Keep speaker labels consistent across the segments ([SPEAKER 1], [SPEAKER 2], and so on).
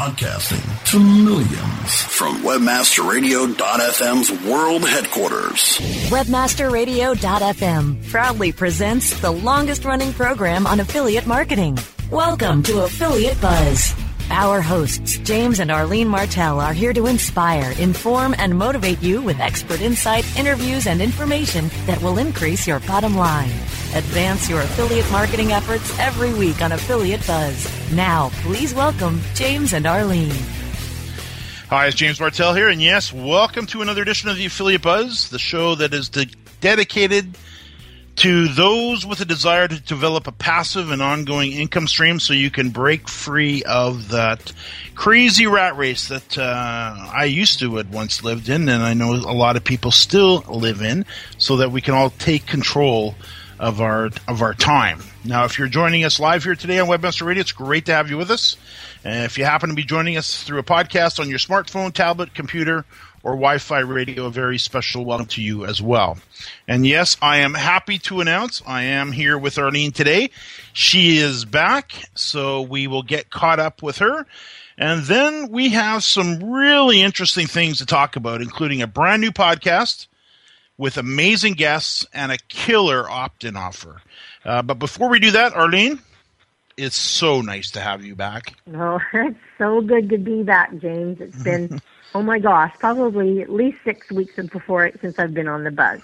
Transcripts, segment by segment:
[SPEAKER 1] Broadcasting to millions from WebmasterRadio.fm's world headquarters.
[SPEAKER 2] WebmasterRadio.fm proudly presents the longest running program on affiliate marketing. Welcome to Affiliate Buzz. Our hosts, James and Arlene Martell, are here to inspire, inform, and motivate you with expert insight, interviews, and information that will increase your bottom line. Advance your affiliate marketing efforts every week on Affiliate Buzz. Now, please welcome James and Arlene.
[SPEAKER 3] Hi, it's James Martell here, and yes, welcome to another edition of the Affiliate Buzz, the show that is de- dedicated to those with a desire to develop a passive and ongoing income stream so you can break free of that crazy rat race that uh, I used to had once lived in, and I know a lot of people still live in, so that we can all take control of our of our time. Now, if you're joining us live here today on Webmaster Radio, it's great to have you with us. And if you happen to be joining us through a podcast on your smartphone, tablet, computer, or Wi-Fi radio, a very special welcome to you as well. And yes, I am happy to announce I am here with Arlene today. She is back, so we will get caught up with her. And then we have some really interesting things to talk about, including a brand new podcast with amazing guests and a killer opt-in offer. Uh, but before we do that, Arlene, it's so nice to have you back.
[SPEAKER 4] Oh, it's so good to be back, James. It's been oh my gosh, probably at least six weeks before it since I've been on the buzz.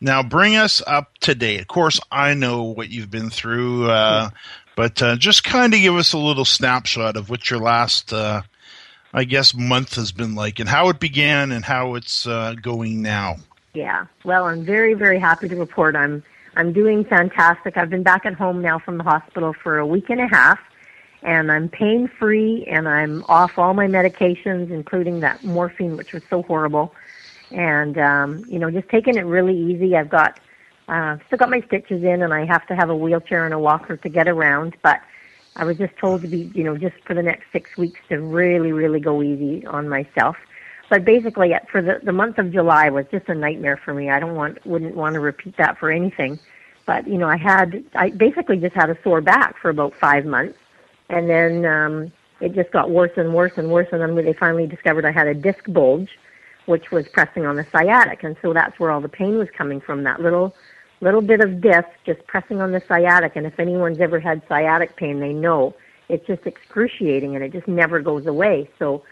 [SPEAKER 3] Now, bring us up to date. Of course, I know what you've been through, uh, but uh, just kind of give us a little snapshot of what your last, uh, I guess, month has been like, and how it began, and how it's uh, going now.
[SPEAKER 4] Yeah, well, I'm very, very happy to report I'm I'm doing fantastic. I've been back at home now from the hospital for a week and a half and I'm pain free and I'm off all my medications, including that morphine, which was so horrible. And um, you know, just taking it really easy. I've got uh, still got my stitches in, and I have to have a wheelchair and a walker to get around. But I was just told to be, you know, just for the next six weeks to really, really go easy on myself. But basically, for the the month of July was just a nightmare for me. I don't want, wouldn't want to repeat that for anything. But you know, I had, I basically just had a sore back for about five months and then um, it just got worse and worse and worse. And then they finally discovered I had a disc bulge, which was pressing on the sciatic, and so that's where all the pain was coming from. That little little bit of disc just pressing on the sciatic. And if anyone's ever had sciatic pain, they know it's just excruciating, and it just never goes away. So,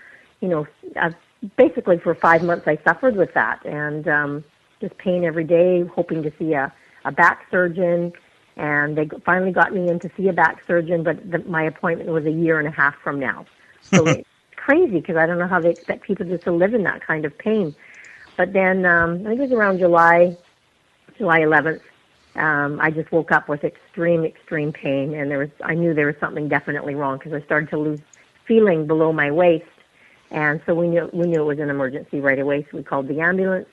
[SPEAKER 4] you know, I've, basically for five months I suffered with that, and um, just pain every day, hoping to see a a back surgeon and they finally got me in to see a back surgeon, but the, my appointment was a year and a half from now. So it's crazy because I don't know how they expect people just to live in that kind of pain. But then um, I think it was around July, July 11th. Um, I just woke up with extreme, extreme pain, and there was I knew there was something definitely wrong because I started to lose feeling below my waist, and so we knew we knew it was an emergency right away. So we called the ambulance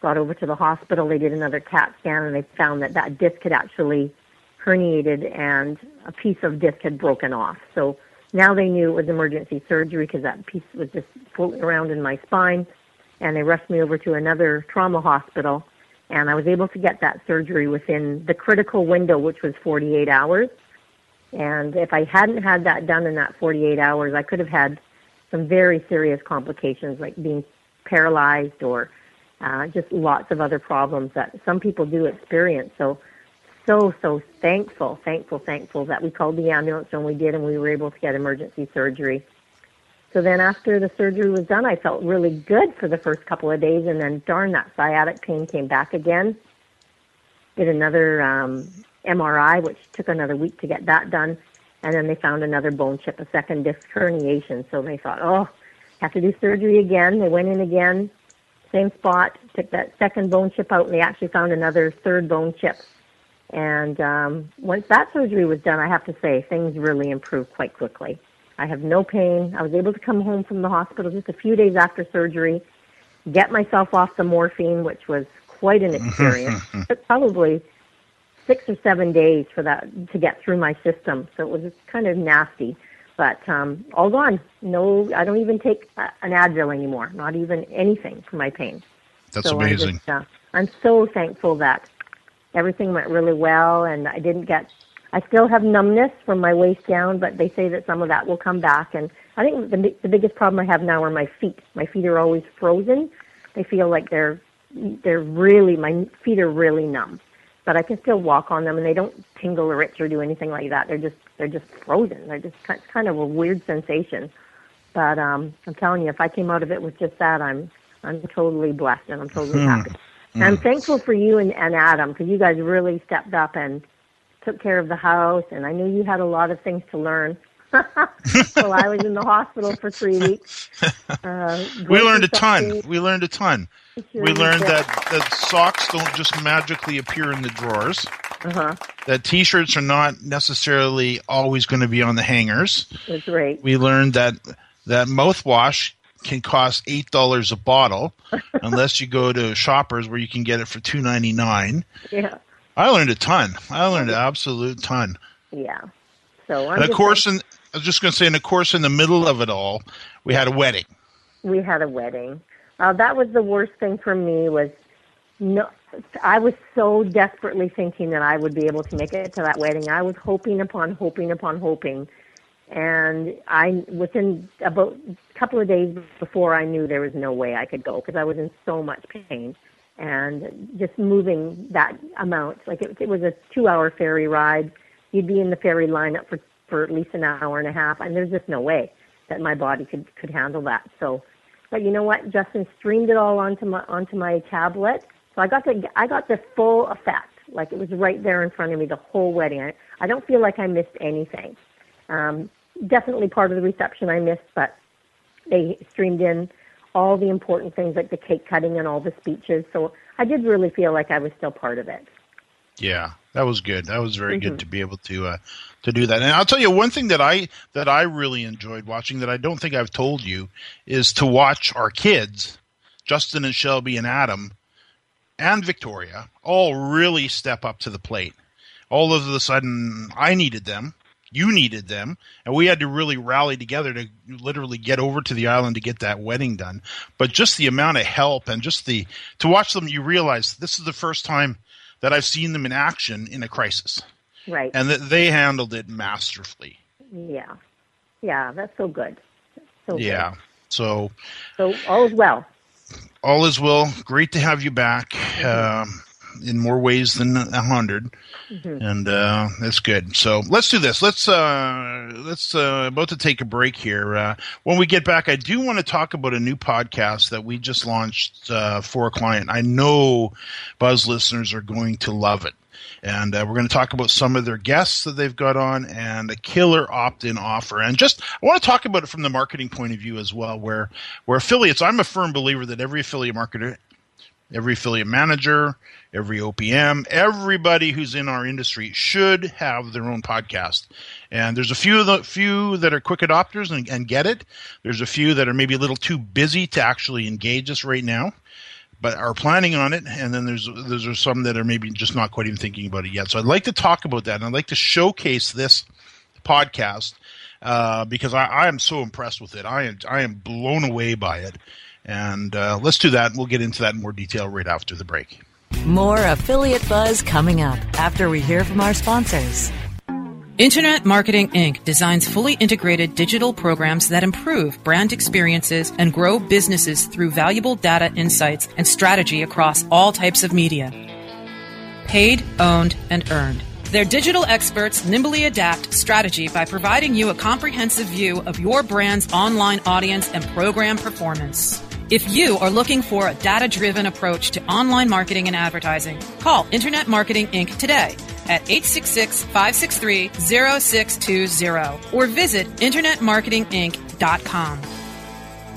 [SPEAKER 4] got over to the hospital. They did another CAT scan and they found that that disc had actually herniated and a piece of disc had broken off. So now they knew it was emergency surgery because that piece was just floating around in my spine. And they rushed me over to another trauma hospital. And I was able to get that surgery within the critical window, which was 48 hours. And if I hadn't had that done in that 48 hours, I could have had some very serious complications like being paralyzed or uh, just lots of other problems that some people do experience. So, so, so thankful, thankful, thankful that we called the ambulance when we did and we were able to get emergency surgery. So then after the surgery was done, I felt really good for the first couple of days and then darn, that sciatic pain came back again. Did another um, MRI, which took another week to get that done. And then they found another bone chip, a second disc herniation. So they thought, oh, have to do surgery again. They went in again same spot, took that second bone chip out, and they actually found another third bone chip. And um, once that surgery was done, I have to say things really improved quite quickly. I have no pain. I was able to come home from the hospital just a few days after surgery, get myself off the morphine, which was quite an experience. it probably six or seven days for that to get through my system, so it was kind of nasty. But um, all gone. No, I don't even take an Advil anymore. Not even anything for my pain.
[SPEAKER 3] That's
[SPEAKER 4] so
[SPEAKER 3] amazing.
[SPEAKER 4] I'm, just, uh, I'm so thankful that everything went really well, and I didn't get. I still have numbness from my waist down, but they say that some of that will come back. And I think the the biggest problem I have now are my feet. My feet are always frozen. They feel like they're they're really my feet are really numb, but I can still walk on them, and they don't tingle or itch or do anything like that. They're just they're just frozen. They're just kind of a weird sensation. But um, I'm telling you, if I came out of it with just that, I'm I'm totally blessed and I'm totally hmm. happy. And I'm thankful for you and, and Adam because you guys really stepped up and took care of the house. And I knew you had a lot of things to learn. So I was in the hospital for three weeks.
[SPEAKER 3] Uh, we learned a ton. We learned a ton. Sure we learned that, that socks don't just magically appear in the drawers. Uh-huh. That t-shirts are not necessarily always going to be on the hangers.
[SPEAKER 4] That's right.
[SPEAKER 3] We learned that that mouthwash can cost eight dollars a bottle, unless you go to Shoppers where you can get it for two ninety nine.
[SPEAKER 4] Yeah.
[SPEAKER 3] I learned a ton. I learned an absolute ton.
[SPEAKER 4] Yeah. So
[SPEAKER 3] I'm and of course, in, I was just going to say, and of course, in the middle of it all, we had a wedding.
[SPEAKER 4] We had a wedding. Uh, that was the worst thing for me. Was no, I was so desperately thinking that I would be able to make it to that wedding. I was hoping upon hoping upon hoping and I within about a couple of days before I knew there was no way I could go because I was in so much pain and just moving that amount like it, it was a two hour ferry ride you'd be in the ferry lineup for for at least an hour and a half and there's just no way that my body could could handle that. So but you know what? Justin streamed it all onto my onto my tablet. So I got the I got the full effect. Like it was right there in front of me the whole wedding. I, I don't feel like I missed anything. Um, definitely part of the reception I missed, but they streamed in all the important things like the cake cutting and all the speeches. So I did really feel like I was still part of it.
[SPEAKER 3] Yeah, that was good. That was very mm-hmm. good to be able to uh, to do that. And I'll tell you one thing that I that I really enjoyed watching that I don't think I've told you is to watch our kids, Justin and Shelby and Adam, and Victoria, all really step up to the plate. All of a sudden, I needed them you needed them, and we had to really rally together to literally get over to the island to get that wedding done. But just the amount of help and just the to watch them, you realize this is the first time that I've seen them in action in a crisis.
[SPEAKER 4] Right.
[SPEAKER 3] And that they handled it masterfully.
[SPEAKER 4] Yeah. Yeah, that's so good.
[SPEAKER 3] so yeah. Good. So
[SPEAKER 4] So all is well.
[SPEAKER 3] All is well. Great to have you back. Mm-hmm. Um, in more ways than a 100 mm-hmm. and uh, that's good. So let's do this. Let's uh, let's uh, about to take a break here. Uh, when we get back, I do want to talk about a new podcast that we just launched uh, for a client. I know Buzz listeners are going to love it. And uh, we're going to talk about some of their guests that they've got on and a killer opt-in offer. And just I want to talk about it from the marketing point of view as well, where where affiliates. I'm a firm believer that every affiliate marketer every affiliate manager, every OPM, everybody who's in our industry should have their own podcast. And there's a few of the few that are quick adopters and, and get it. There's a few that are maybe a little too busy to actually engage us right now, but are planning on it. And then there's there's some that are maybe just not quite even thinking about it yet. So I'd like to talk about that, and I'd like to showcase this podcast uh, because I, I am so impressed with it. I am I am blown away by it. And uh, let's do that. and We'll get into that in more detail right after the break.
[SPEAKER 2] More affiliate buzz coming up after we hear from our sponsors.
[SPEAKER 5] Internet Marketing Inc. designs fully integrated digital programs that improve brand experiences and grow businesses through valuable data insights and strategy across all types of media. Paid, owned, and earned. Their digital experts nimbly adapt strategy by providing you a comprehensive view of your brand's online audience and program performance. If you are looking for a data driven approach to online marketing and advertising, call Internet Marketing Inc. today at 866 563 0620 or visit InternetMarketingInc.com.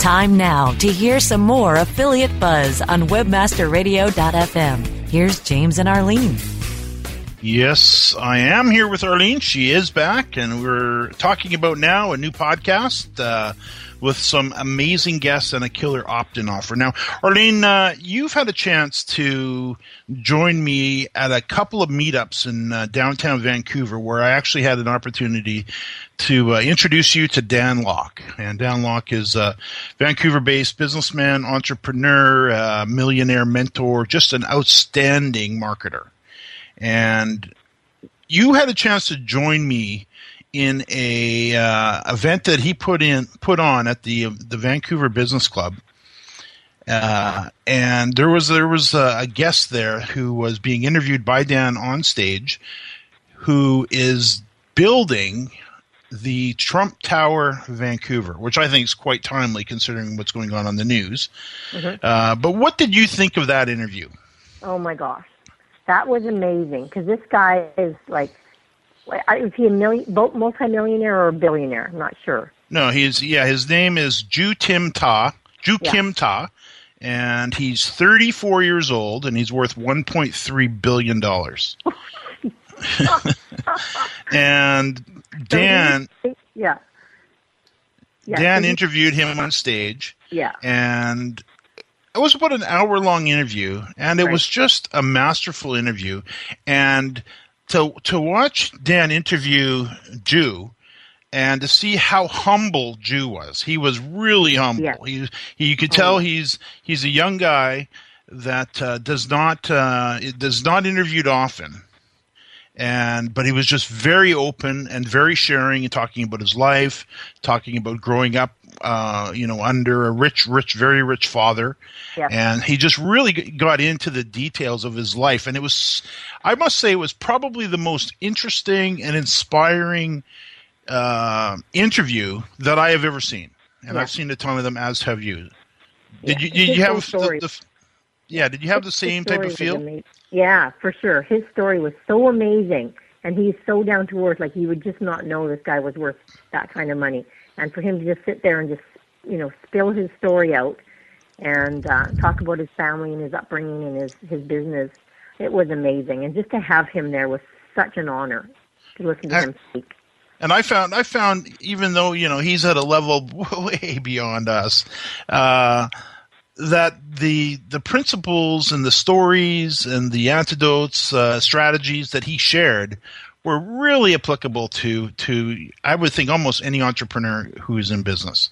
[SPEAKER 2] Time now to hear some more affiliate buzz on webmasterradio.fm. Here's James and Arlene.
[SPEAKER 3] Yes, I am here with Arlene. She is back, and we're talking about now a new podcast uh, with some amazing guests and a killer opt-in offer. Now, Arlene, uh, you've had a chance to join me at a couple of meetups in uh, downtown Vancouver, where I actually had an opportunity to uh, introduce you to Dan Lok. And Dan Lok is a Vancouver-based businessman, entrepreneur, uh, millionaire mentor, just an outstanding marketer. And you had a chance to join me in a uh, event that he put in put on at the the Vancouver Business Club. Uh, and there was there was a, a, guest there who was being interviewed by Dan on stage, who is building the Trump Tower Vancouver, which I think is quite timely considering what's going on on the news. Mm-hmm. Uh, but what did you think of that interview?
[SPEAKER 4] Oh my gosh, that was amazing because this guy is like is he a million, multi-millionaire or a billionaire? I'm not sure.
[SPEAKER 3] No, he's yeah. His name is Joo Tim Ta, Joo yeah. Kim Tiah, and he's 34 years old, and he's worth 1.3 billion dollars. and Dan,
[SPEAKER 4] yeah.
[SPEAKER 3] yeah. Dan interviewed him on stage.
[SPEAKER 4] Yeah.
[SPEAKER 3] And it was about an hour long interview, and it right. was just a masterful interview. And to to watch Dan interview Joo and to see how humble Joo was. He was really humble. Yeah. He, he you could tell oh. he's he's a young guy that uh, does not uh, does not interviewed often. And but he was just very open and very sharing and talking about his life, talking about growing up uh, you know, under a rich, rich, very rich father. And he just really got into the details of his life. And it was, I must say, it was probably the most interesting and inspiring uh, interview that I have ever seen. And yeah. I've seen a ton of them, as have you. Did yeah. you, did you have the, the, yeah, did you have the same type of feel?
[SPEAKER 4] Yeah, for sure. His story was so amazing. And he's so down to earth, like you would just not know this guy was worth that kind of money and for him to just sit there and just you know spill his story out and uh, talk about his family and his upbringing and his his business, it was amazing. And just to have him there was such an honor to listen to I, him speak.
[SPEAKER 3] And I found I found even though you know he's at a level way beyond us. Uh, that the the principles and the stories and the antidotes uh, strategies that he shared were really applicable to to I would think almost any entrepreneur who is in business.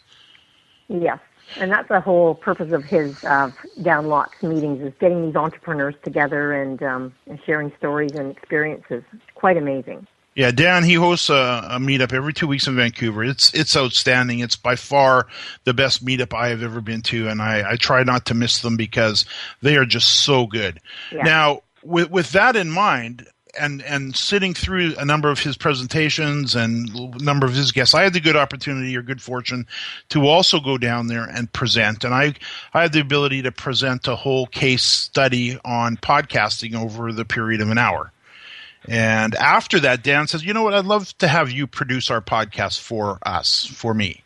[SPEAKER 4] Yes, and that's the whole purpose of his uh, Dan Lok's meetings is getting these entrepreneurs together and um, and sharing stories and experiences. It's quite amazing.
[SPEAKER 3] Yeah, Dan, he hosts a, a, meetup every two weeks in Vancouver. It's it's outstanding. It's by far the best meetup I have ever been to, and I, I try not to miss them because they are just so good. Yeah. Now, with with that in mind, and and sitting through a number of his presentations and a number of his guests, I had the good opportunity or good fortune to also go down there and present. And I I had the ability to present a whole case study on podcasting over the period of an hour. And after that, Dan says, "You know what? I'd love to have you produce our podcast for us, for me."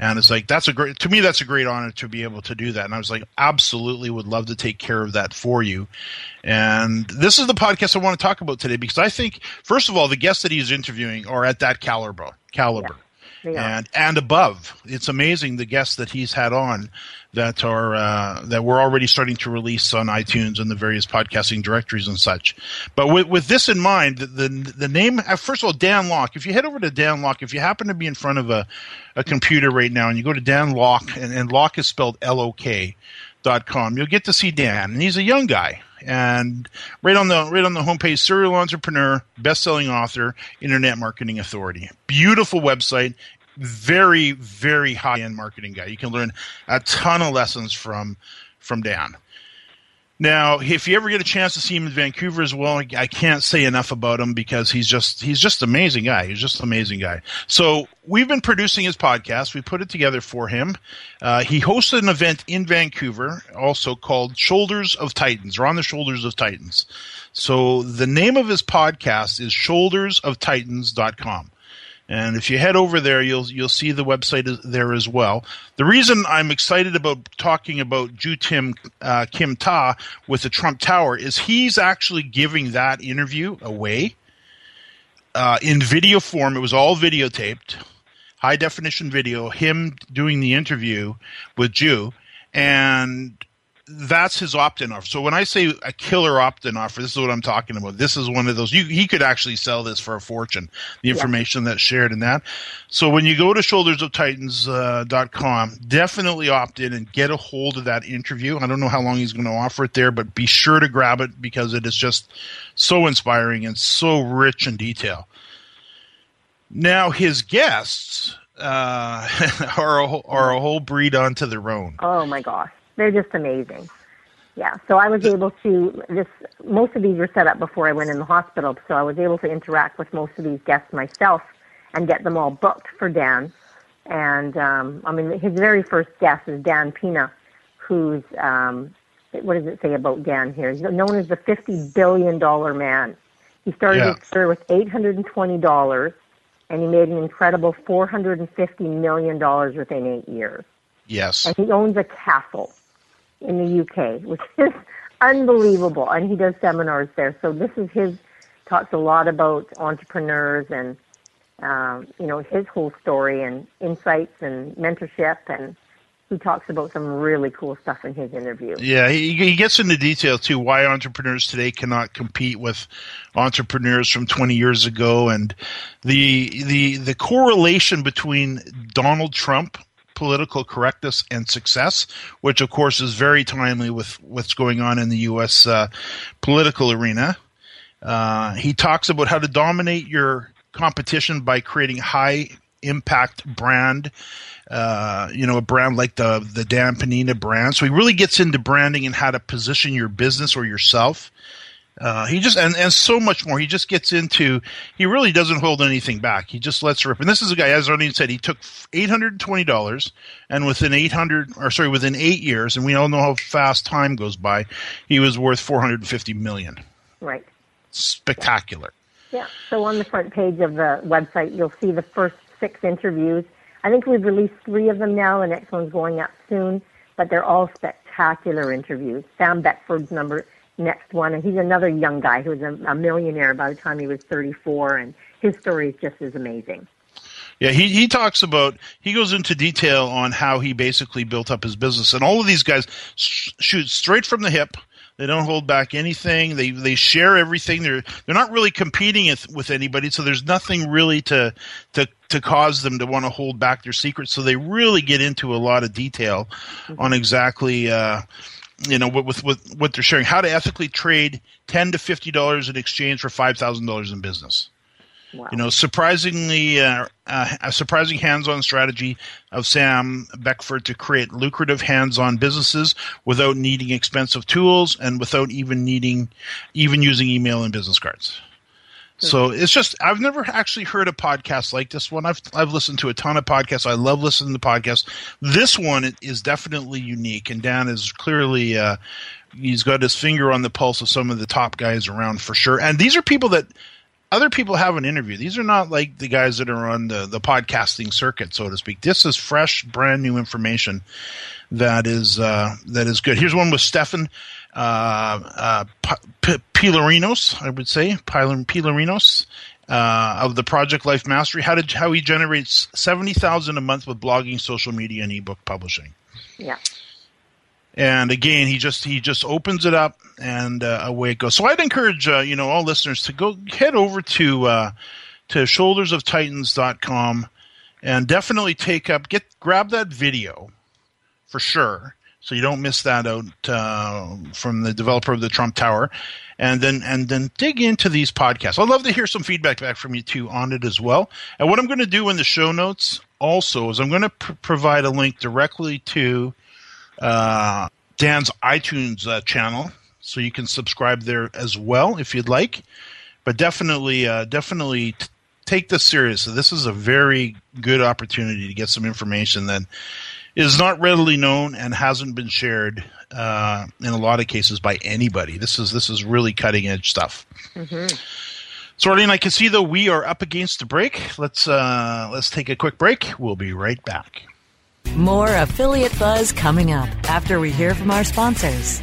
[SPEAKER 3] And it's like that's a great to me that's a great honor to be able to do that. And I was like, absolutely would love to take care of that for you. And this is the podcast I want to talk about today because I think first of all the guests that he's interviewing are at that caliber caliber. Yeah and and above. It's amazing the guests that he's had on that are uh, that we're already starting to release on iTunes and the various podcasting directories and such. But with, with this in mind, the, the, the name uh, first of all Dan Lok. If you head over to Dan Lok, if you happen to be in front of a, a computer right now and you go to Dan Lok and, and Lok is spelled L O K dot com, you'll get to see Dan, and he's a young guy and right on the right on the homepage serial entrepreneur best-selling author internet marketing authority beautiful website very very high end marketing guy. You can learn a ton of lessons from from Dan. Now, if you ever get a chance to see him in Vancouver as well, I can't say enough about him because he's just he's just an amazing guy. He's just an amazing guy. So we've been producing his podcast. We put it together for him. Uh, he hosted an event in Vancouver, also called Shoulders of Titans, or on the Shoulders of Titans. So the name of his podcast is ShouldersOfTitans.com. And if you head over there, you'll you'll see the website there as well. The reason I'm excited about talking about Joo Tim uh, Kim Tiah with the Trump Tower is he's actually giving that interview away uh, in video form. It was all videotaped, high definition video. Him doing the interview with Joo, and that's his opt-in offer. So when I say a killer opt-in offer, this is what I'm talking about. This is one of those. You, he could actually sell this for a fortune. The information yeah. that's shared in that. So when you go to shouldersoftitans.com, uh, definitely opt in and get a hold of that interview. I don't know how long he's going to offer it there, but be sure to grab it because it is just so inspiring and so rich in detail. Now his guests uh, are a, are a whole breed onto their own.
[SPEAKER 4] Oh my gosh they're just amazing. Yeah. So I was able to this. Most of these were set up before I went in the hospital, so I was able to interact with most of these guests myself and get them all booked for Dan. And um, I mean, his very first guest is Dan Pena, who's um, what does it say about Dan here? He's known as the fifty billion dollar man. He started yeah. his career with eight hundred and twenty dollars, and he made an incredible four hundred and fifty million dollars within eight years.
[SPEAKER 3] Yes.
[SPEAKER 4] And he owns a castle in the UK, which is unbelievable. And he does seminars there. So this is his talks a lot about entrepreneurs and um, you know his whole story and insights and mentorship and he talks about some really cool stuff in his interview.
[SPEAKER 3] Yeah, he, he gets into detail too why entrepreneurs today cannot compete with entrepreneurs from 20 years ago and the the the correlation between Donald Trump political correctness and success, which of course is very timely with what's going on in the U.S. Uh, political arena. Uh, he talks about how to dominate your competition by creating high impact brand. Uh, you know, a brand like the the Dan Peña brand. So he really gets into branding and how to position your business or yourself. Uh, he just and, and so much more. He just gets into. He really doesn't hold anything back. He just lets rip. And this is a guy, as Arlene said, he took eight hundred and twenty dollars, and within eight hundred, or sorry, within eight years, and we all know how fast time goes by, he was worth four hundred and fifty million.
[SPEAKER 4] Right.
[SPEAKER 3] Spectacular.
[SPEAKER 4] Yeah. So on the front page of the website, you'll see the first six interviews. I think we've released three of them now. The next one's going up soon, but they're all spectacular interviews. Sam Beckford's number next one, and he's another young guy who was a, a millionaire by the time he was 34, and his story is just as amazing.
[SPEAKER 3] Yeah, he, he talks about, he goes into detail on how he basically built up his business. And all of these guys sh- shoot straight from the hip. They don't hold back anything. They they share everything. They're they're not really competing with anybody, so there's nothing really to to to cause them to want to hold back their secrets. So they really get into a lot of detail mm-hmm. on exactly uh, you know, with, with what they're sharing, how to ethically trade ten to fifty dollars in exchange for five thousand dollars in business. Wow. You know, surprisingly, uh, uh, a surprising hands-on strategy of Sam Beckford to create lucrative hands-on businesses without needing expensive tools and without even needing, even using email and business cards. So it's just I've never actually heard a podcast like this one. I've I've listened to a ton of podcasts. I love listening to podcasts. This one is definitely unique, and Dan is clearly uh, he's got his finger on the pulse of some of the top guys around for sure. And these are people that other people haven't interviewed. These are not like the guys that are on the the podcasting circuit, so to speak. This is fresh, brand new information that is uh, that is good. Here's one with Stefan uh, uh, P- Pilarinos, I would say, Pilarinos. Uh, of the Project Life Mastery, how did how he generates seventy thousand a month with blogging, social media, and ebook publishing.
[SPEAKER 4] Yeah.
[SPEAKER 3] And again, he just he just opens it up and uh, away it goes. So I'd encourage uh, you know all listeners to go head over to uh, to shouldersoftitans.com and definitely take up get grab that video for sure so you don't miss that out uh, from the developer of the Trump Tower. And then and then dig into these podcasts. I'd love to hear some feedback back from you too on it as well. And what I'm going to do in the show notes also is I'm going to pr- provide a link directly to uh, Dan's iTunes uh, channel, so you can subscribe there as well if you'd like. But definitely, uh, definitely t- take this seriously. This is a very good opportunity to get some information that is not readily known and hasn't been shared uh, in a lot of cases by anybody. This is this is really cutting edge stuff. Mm-hmm. So, Arlene, I can see though we are up against the break. Let's uh, let's take a quick break. We'll be right back.
[SPEAKER 2] More affiliate buzz coming up after we hear from our sponsors.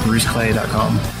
[SPEAKER 6] bruceclay.com.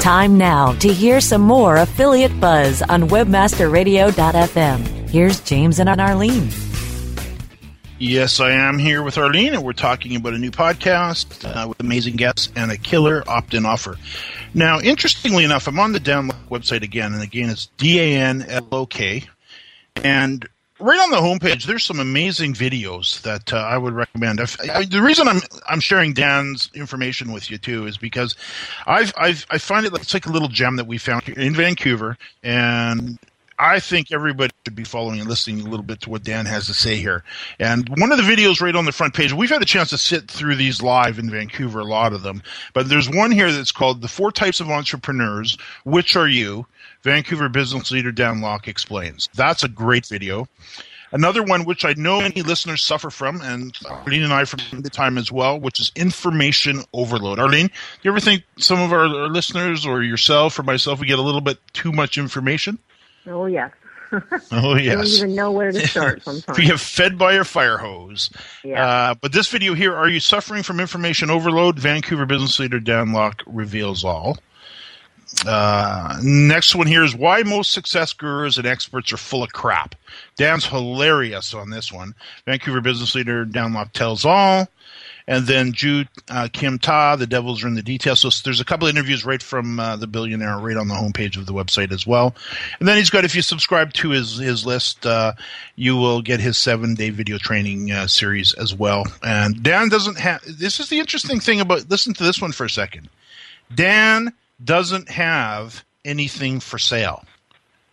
[SPEAKER 2] Time now to hear some more affiliate buzz on webmasterradio.fm. Here's James and Arlene.
[SPEAKER 3] Yes, I am here with Arlene, and we're talking about a new podcast uh, with amazing guests and a killer opt in offer. Now, interestingly enough, I'm on the Danlok website again, and again, it's D A N L O K. And right on the homepage, there's some amazing videos that uh, I would recommend. I, the reason I'm I'm sharing Dan's information with you too is because I've, I've I find it it's like a little gem that we found in Vancouver, and I think everybody should be following and listening a little bit to what Dan has to say here. And one of the videos right on the front page, we've had a chance to sit through these live in Vancouver, a lot of them, but there's one here that's called "The Four Types of Entrepreneurs." Which are you? Vancouver business leader Dan Lok explains. That's a great video. Another one, which I know many listeners suffer from, and Arlene and I from the time as well, which is information overload. Arlene, do you ever think some of our, our listeners or yourself or myself, we get a little bit too much information?
[SPEAKER 4] Oh, yes.
[SPEAKER 3] Oh yes.
[SPEAKER 4] I don't even know where to start sometimes.
[SPEAKER 3] we have fed by a fire hose.
[SPEAKER 4] Yeah.
[SPEAKER 3] Uh, but this video here, are you suffering from information overload? Vancouver business leader Dan Lok reveals all. Uh, next one here is why most success gurus and experts are full of crap. Dan's hilarious on this one. Vancouver business leader Dan tells all. And then Jude uh, Kim Tiah, the devils are in the details. So there's a couple of interviews right from uh, the billionaire right on the homepage of the website as well. And then he's got, if you subscribe to his his list, uh, you will get his seven day video training uh, series as well. And Dan doesn't have. This is the interesting thing about. Listen to this one for a second. Dan doesn't have anything for sale.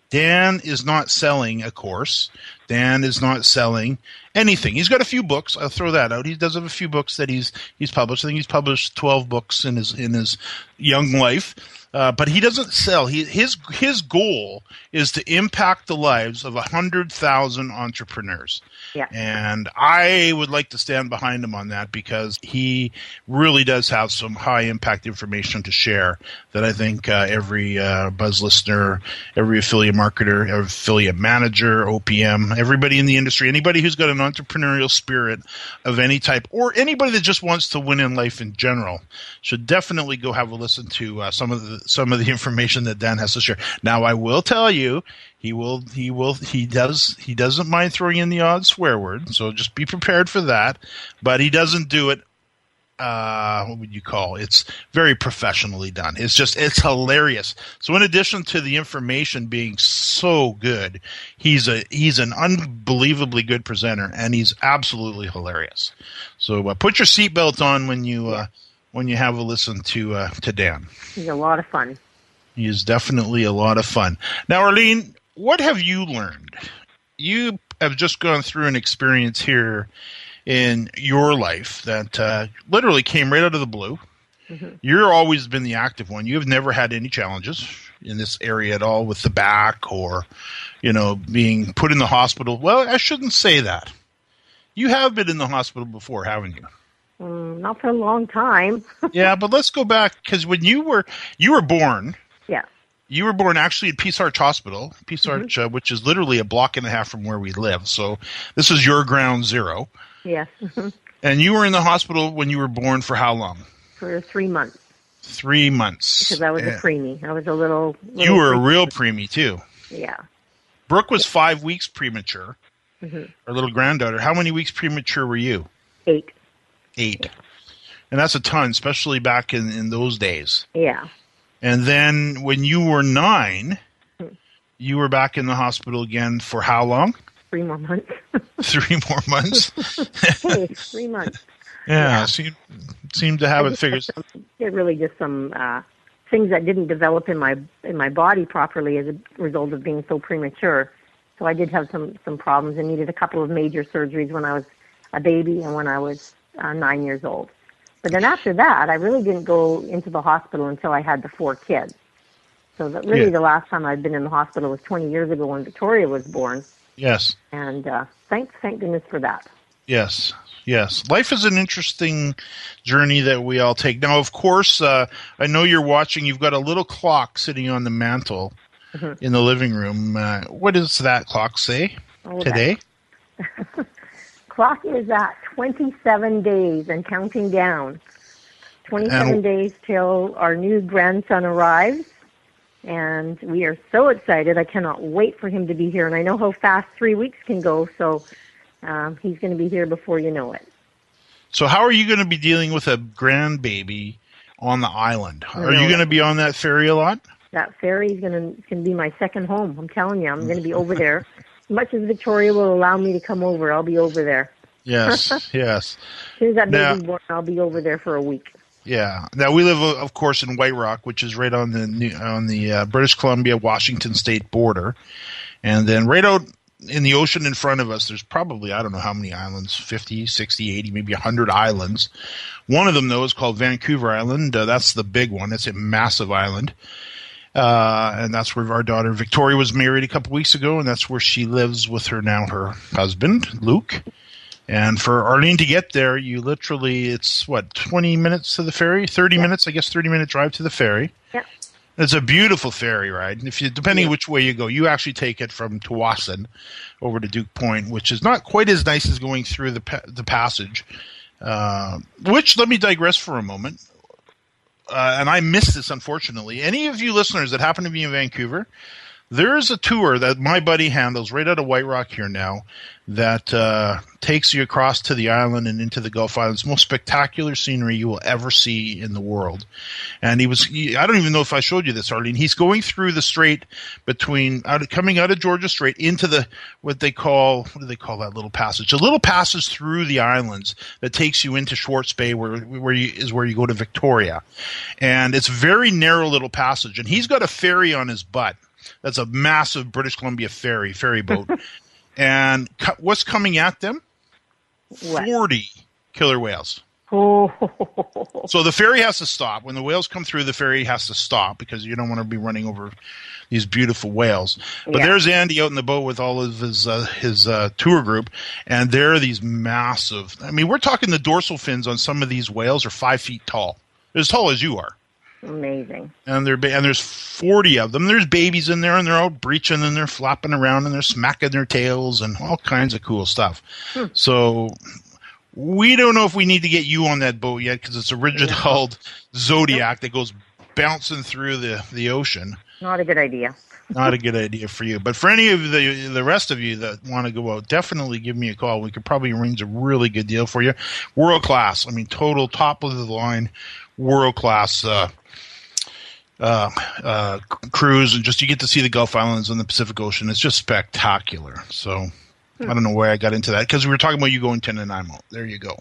[SPEAKER 3] Dan is not selling a course. Dan is not selling anything. He's got a few books. I'll throw that out. He does have a few books that he's he's published. I think he's published twelve books in his in his young life. Uh, but he doesn't sell. He, his his goal is to impact the lives of hundred thousand entrepreneurs.
[SPEAKER 4] Yeah.
[SPEAKER 3] And I would like to stand behind him on that because he really does have some high impact information to share that I think uh, every uh, buzz listener, every affiliate marketer, every affiliate manager, OPM, everybody in the industry, anybody who's got an entrepreneurial spirit of any type, or anybody that just wants to win in life in general, should definitely go have a listen to uh, some of the some of the information that Dan has to share. Now, I will tell you, he will he will he does he doesn't mind throwing in the odd swear word, so just be prepared for that. But he doesn't do it uh, what would you call it's very professionally done it's just it's hilarious so in addition to the information being so good he's a he's an unbelievably good presenter and he's absolutely hilarious so uh, put your seatbelt on when you uh, when you have a listen to uh, to dan
[SPEAKER 4] He's a lot of fun.
[SPEAKER 3] he is definitely a lot of fun now arlene what have you learned you have just gone through an experience here in your life that uh, literally came right out of the blue. You're always been the active one. You have never had any challenges in this area at all with the back or, you know, being put in the hospital. Well, I shouldn't say that. You have been in the hospital before, haven't you?
[SPEAKER 4] Mm, not for a long time.
[SPEAKER 3] yeah, but let's go back because when you were you were born,
[SPEAKER 4] yeah.
[SPEAKER 3] you were born actually at Peace Arch Hospital, Peace Arch, uh, which is literally a block and a half from where we live. So this is your ground zero.
[SPEAKER 4] Yes.
[SPEAKER 3] And you were in the hospital when you were born for how long?
[SPEAKER 4] for three months
[SPEAKER 3] Three months.
[SPEAKER 4] because I was a preemie. I was a little.
[SPEAKER 3] You
[SPEAKER 4] little
[SPEAKER 3] were a real preemie too.
[SPEAKER 4] Yeah.
[SPEAKER 3] Brooke was five weeks premature.
[SPEAKER 4] Mhm.
[SPEAKER 3] Our little granddaughter. How many weeks premature were you?
[SPEAKER 4] Eight.
[SPEAKER 3] Eight. And that's a ton, especially back in, in those days.
[SPEAKER 4] Yeah.
[SPEAKER 3] And then when you were nine,
[SPEAKER 4] Hmm.
[SPEAKER 3] you were back in the hospital again for how long?
[SPEAKER 4] Three more months.
[SPEAKER 3] Three more months.
[SPEAKER 4] hey, three months.
[SPEAKER 3] yeah, seemed seemed to have
[SPEAKER 4] I
[SPEAKER 3] it figured.
[SPEAKER 4] some- It really just some uh, things that didn't develop in my in my body properly as a result of being so premature. So I did have some some problems and needed a couple of major surgeries when I was a baby and when I was uh, nine years old. But then after that, I really didn't go into the hospital until I had the four kids. So that really
[SPEAKER 3] Yeah.
[SPEAKER 4] the last time I'd been in the hospital was 20 years ago when Victoria was born,
[SPEAKER 3] Yes.
[SPEAKER 4] and uh, thank thank goodness for that.
[SPEAKER 3] Yes, yes. Life is an interesting journey that we all take. Now, of course, uh, I know you're watching. You've got a little clock sitting on the mantle
[SPEAKER 4] Mhm.
[SPEAKER 3] in the living room. Uh, what does that clock say
[SPEAKER 4] Oh,
[SPEAKER 3] today?
[SPEAKER 4] Clock is at 27 days and counting down. 27
[SPEAKER 3] And-
[SPEAKER 4] days till our new grandson arrives. And we are so excited. I cannot wait for him to be here. And I know how fast three weeks can go. So um, he's going to be here before you know it.
[SPEAKER 3] So, how are you going to be dealing with a grandbaby on the island? Are you going to be on that ferry a lot?
[SPEAKER 4] That ferry is going to going to be my second home. I'm telling you, I'm going to be over there. Much as Victoria will allow me to come over, I'll be over there.
[SPEAKER 3] Yes, yes.
[SPEAKER 4] As soon as that
[SPEAKER 3] Now-
[SPEAKER 4] baby's born, I'll be over there for a week.
[SPEAKER 3] Yeah. Now we live, of course, in White Rock, which is right on the on the uh, British Columbia Washington State border, and then right out in the ocean in front of us, there's probably I don't know how many islands 50, 60, 80, maybe 100 islands. One of them though is called Vancouver Island. Uh, that's the big one. It's a massive island. Uh, and that's where our daughter Victoria was married a couple weeks ago, and that's where she lives with her now her husband Luke. And for Arlene to get there, you literally it's what twenty minutes to the ferry, thirty minutes, I guess, thirty minute drive to the ferry.
[SPEAKER 4] Yeah.
[SPEAKER 3] It's a beautiful ferry ride. And if you depending which way you go, you actually take it from Tsawwassen over to Duke Point, which is not quite as nice as going through the the passage. Uh, which let me digress for a moment. Uh, and I missed this unfortunately. Any of you listeners that happen to be in Vancouver, there is a tour that my buddy handles right out of White Rock here now that uh, takes you across to the island and into the Gulf Islands. Most spectacular scenery you will ever see in the world. And he was, he, I don't even know if I showed you this, Arlene. He's going through the strait between, out of, coming out of Georgia Strait into the, what they call, what do they call that little passage? A little passage through the islands that takes you into Swartz Bay where, where you, is where you go to Victoria. And it's very narrow little passage. And he's got a ferry on his butt. That's a massive British Columbia ferry, ferry boat. and co- what's coming at them?
[SPEAKER 4] What?
[SPEAKER 3] 40 killer whales.
[SPEAKER 4] Oh.
[SPEAKER 3] So the ferry has to stop. When the whales come through, the ferry has to stop because you don't want to be running over these beautiful whales. But
[SPEAKER 4] Yeah.
[SPEAKER 3] there's Andy out in the boat with all of his uh, his uh, tour group, and there are these massive. I mean, we're talking the dorsal fins on some of these whales are five feet tall, as tall as you are.
[SPEAKER 4] Amazing.
[SPEAKER 3] and they're ba- and there's 40 of them. There's babies in there, and they're out breaching, and they're flopping around, and they're smacking their tails, and all kinds of cool stuff. So we don't know if we need to get you on that boat yet because it's a rigid hulled Zodiac that goes bouncing through the the ocean.
[SPEAKER 4] Not a good idea.
[SPEAKER 3] Not a good idea for you, but for any of the the rest of you that want to go out, definitely give me a call. We could probably arrange a really good deal for you. World class. I mean, total top of the line, world class. Uh, uh, uh, cruise and just you get to see the Gulf Islands and the Pacific Ocean. It's just spectacular. So I don't know where I got into that because we were talking about you going to Nanaimo. There you go.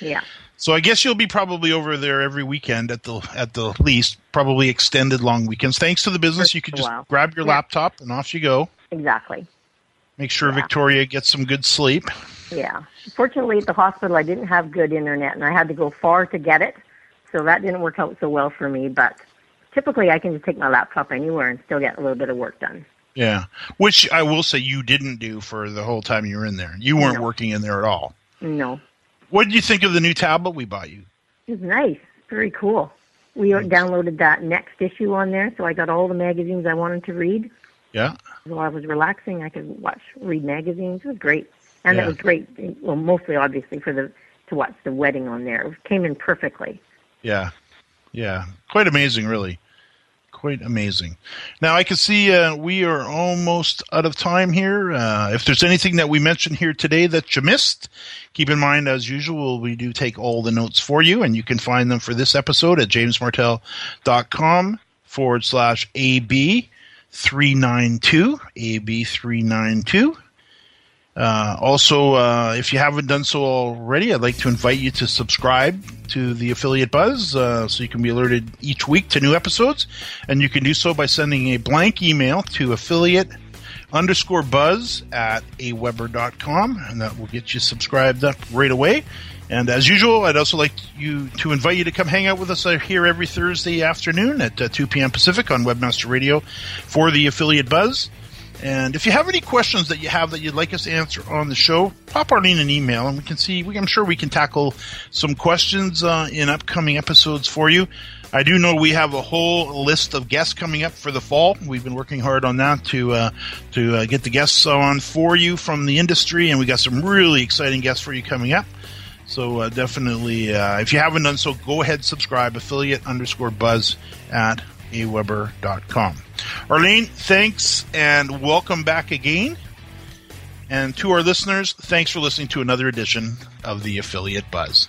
[SPEAKER 4] Yeah.
[SPEAKER 3] So I guess you'll be probably over there every weekend at the at the least, probably extended long weekends. Thanks to the business, you could just
[SPEAKER 4] Wow.
[SPEAKER 3] grab your
[SPEAKER 4] Yeah.
[SPEAKER 3] laptop and off you go.
[SPEAKER 4] Exactly.
[SPEAKER 3] Make sure
[SPEAKER 4] Yeah.
[SPEAKER 3] Victoria gets some good sleep.
[SPEAKER 4] Yeah. Fortunately, at the hospital, I didn't have good internet, and I had to go far to get it, so that didn't work out so well for me. But typically, I can just take my laptop anywhere and still get a little bit of work done.
[SPEAKER 3] Yeah, which I will say you didn't do for the whole time you were in there. You weren't
[SPEAKER 4] No.
[SPEAKER 3] working in there at all.
[SPEAKER 4] No,
[SPEAKER 3] What did you think of the new tablet we bought you?
[SPEAKER 4] it's nice. Very cool. We downloaded that next issue on there, so I got all the magazines I wanted to read.
[SPEAKER 3] Yeah,
[SPEAKER 4] While I was relaxing, I could watch, read magazines. It was great, and
[SPEAKER 3] Yeah.
[SPEAKER 4] it was great. Well, mostly obviously for the to watch the wedding on there. It came in perfectly.
[SPEAKER 3] yeah, yeah. Quite amazing, really. Quite amazing. Now I can see uh, we are almost out of time here. Uh, if there's anything that we mentioned here today that you missed, keep in mind, as usual, we do take all the notes for you, and you can find them for this episode at jamesmartell.com forward slash AB three nine two AB three nine two. Uh, also, uh, if you haven't done so already, I'd like to invite you to subscribe to the Affiliate Buzz uh, so you can be alerted each week to new episodes. And you can do so by sending a blank email to affiliate underscore buzz at aweber.com, and that will get you subscribed up right away. And as usual, I'd also like you to invite you to come hang out with us uh, here every Thursday afternoon at uh, 2 p.m. Pacific on Webmaster Radio for the Affiliate Buzz. And if you have any questions that you have that you'd like us to answer on the show, pop Arlene an email, and we can see. We, I'm sure we can tackle some questions uh, in upcoming episodes for you. I do know we have a whole list of guests coming up for the fall. We've been working hard on that to uh, to uh, get the guests on for you from the industry, and we got some really exciting guests for you coming up. So uh, definitely, uh, if you haven't done so, go ahead subscribe affiliate underscore buzz at aweber.com. Arlene, thanks and welcome back again. And to our listeners, thanks for listening to another edition of the Affiliate Buzz.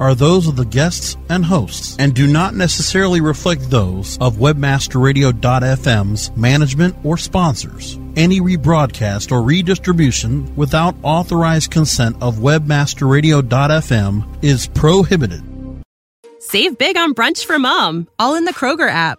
[SPEAKER 7] are those of the guests and hosts and do not necessarily reflect those of webmasterradio.fm's management or sponsors. Any rebroadcast or redistribution without authorized consent of webmasterradio.fm is prohibited.
[SPEAKER 8] Save big on brunch for mom, all in the Kroger app.